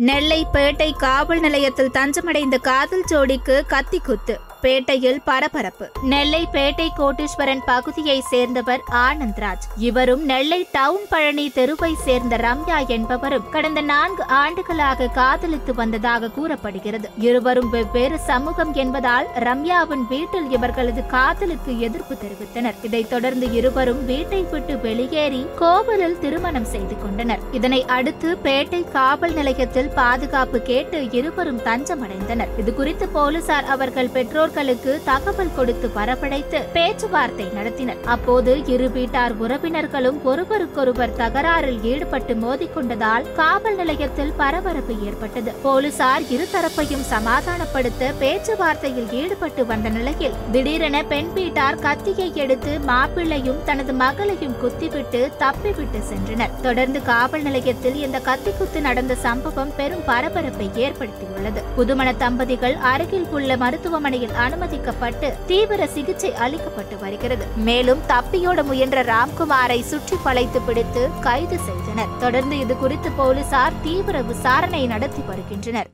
நெல்லை பேட்டை காவல் நிலையத்தில் தஞ்சமடைந்த காதல் ஜோடிக்கு கத்தி குத்து. பேட்டையில் பரபரப்பு. நெல்லை பேட்டை கோட்டீஸ்வரன் பகுதியை சேர்ந்தவர் ஆனந்த்ராஜ். இவரும் நெல்லை டவுன் பழனி தெருவை சேர்ந்த ரம்யா என்பவரும் கடந்த நான்கு ஆண்டுகளாக காதலித்து வந்ததாக கூறப்படுகிறது. இருவரும் வெவ்வேறு சமூகம் என்பதால் ரம்யாவின் வீட்டில் இவர்களது காதலுக்கு எதிர்ப்பு தெரிவித்தனர். இதைத் தொடர்ந்து இருவரும் வீட்டை விட்டு வெளியேறி கோவிலில் திருமணம் செய்து கொண்டனர். இதனை அடுத்து பேட்டை காவல் நிலையத்தில் பாதுகாப்பு கேட்டு இருவரும் தஞ்சமடைந்தனர். இது குறித்து போலீசார் அவர்கள் பெற்றோர் பெற்றோர்களுக்கு தகவல் கொடுத்து வரவழைத்து பேச்சுவார்த்தை நடத்தினர். அப்போது இரு வீட்டார் உறவினர்களும் ஒருவருக்கொருவர் தகராறில் ஈடுபட்டு மோதிக்கொண்டதால் காவல் நிலையத்தில் பரபரப்பு ஏற்பட்டது. போலீசார் இருதரப்பையும் சமாதானப்படுத்த பேச்சுவார்த்தையில் ஈடுபட்டு வந்த நிலையில் திடீரென பெண் வீட்டார் கத்தியை எடுத்து மாப்பிள்ளையும் தனது மகளையும் குத்திவிட்டு தப்பிவிட்டு சென்றனர். தொடர்ந்து காவல் நிலையத்தில் இந்த கத்திக்குத்து நடந்த சம்பவம் பெரும் பரபரப்பை ஏற்படுத்தியுள்ளது. புதுமண தம்பதிகள் அருகில் உள்ள மருத்துவமனையில் அனுமதிக்கப்பட்டு தீவிர சிகிச்சை அளிக்கப்பட்டு வருகிறது. மேலும் தப்பியோட முயன்ற ராம்குமாரை சுற்றி பழைத்து பிடித்து கைது செய்தனர். தொடர்ந்து இது குறித்து போலீசார் தீவிர விசாரணை நடத்தி வருகின்றனர்.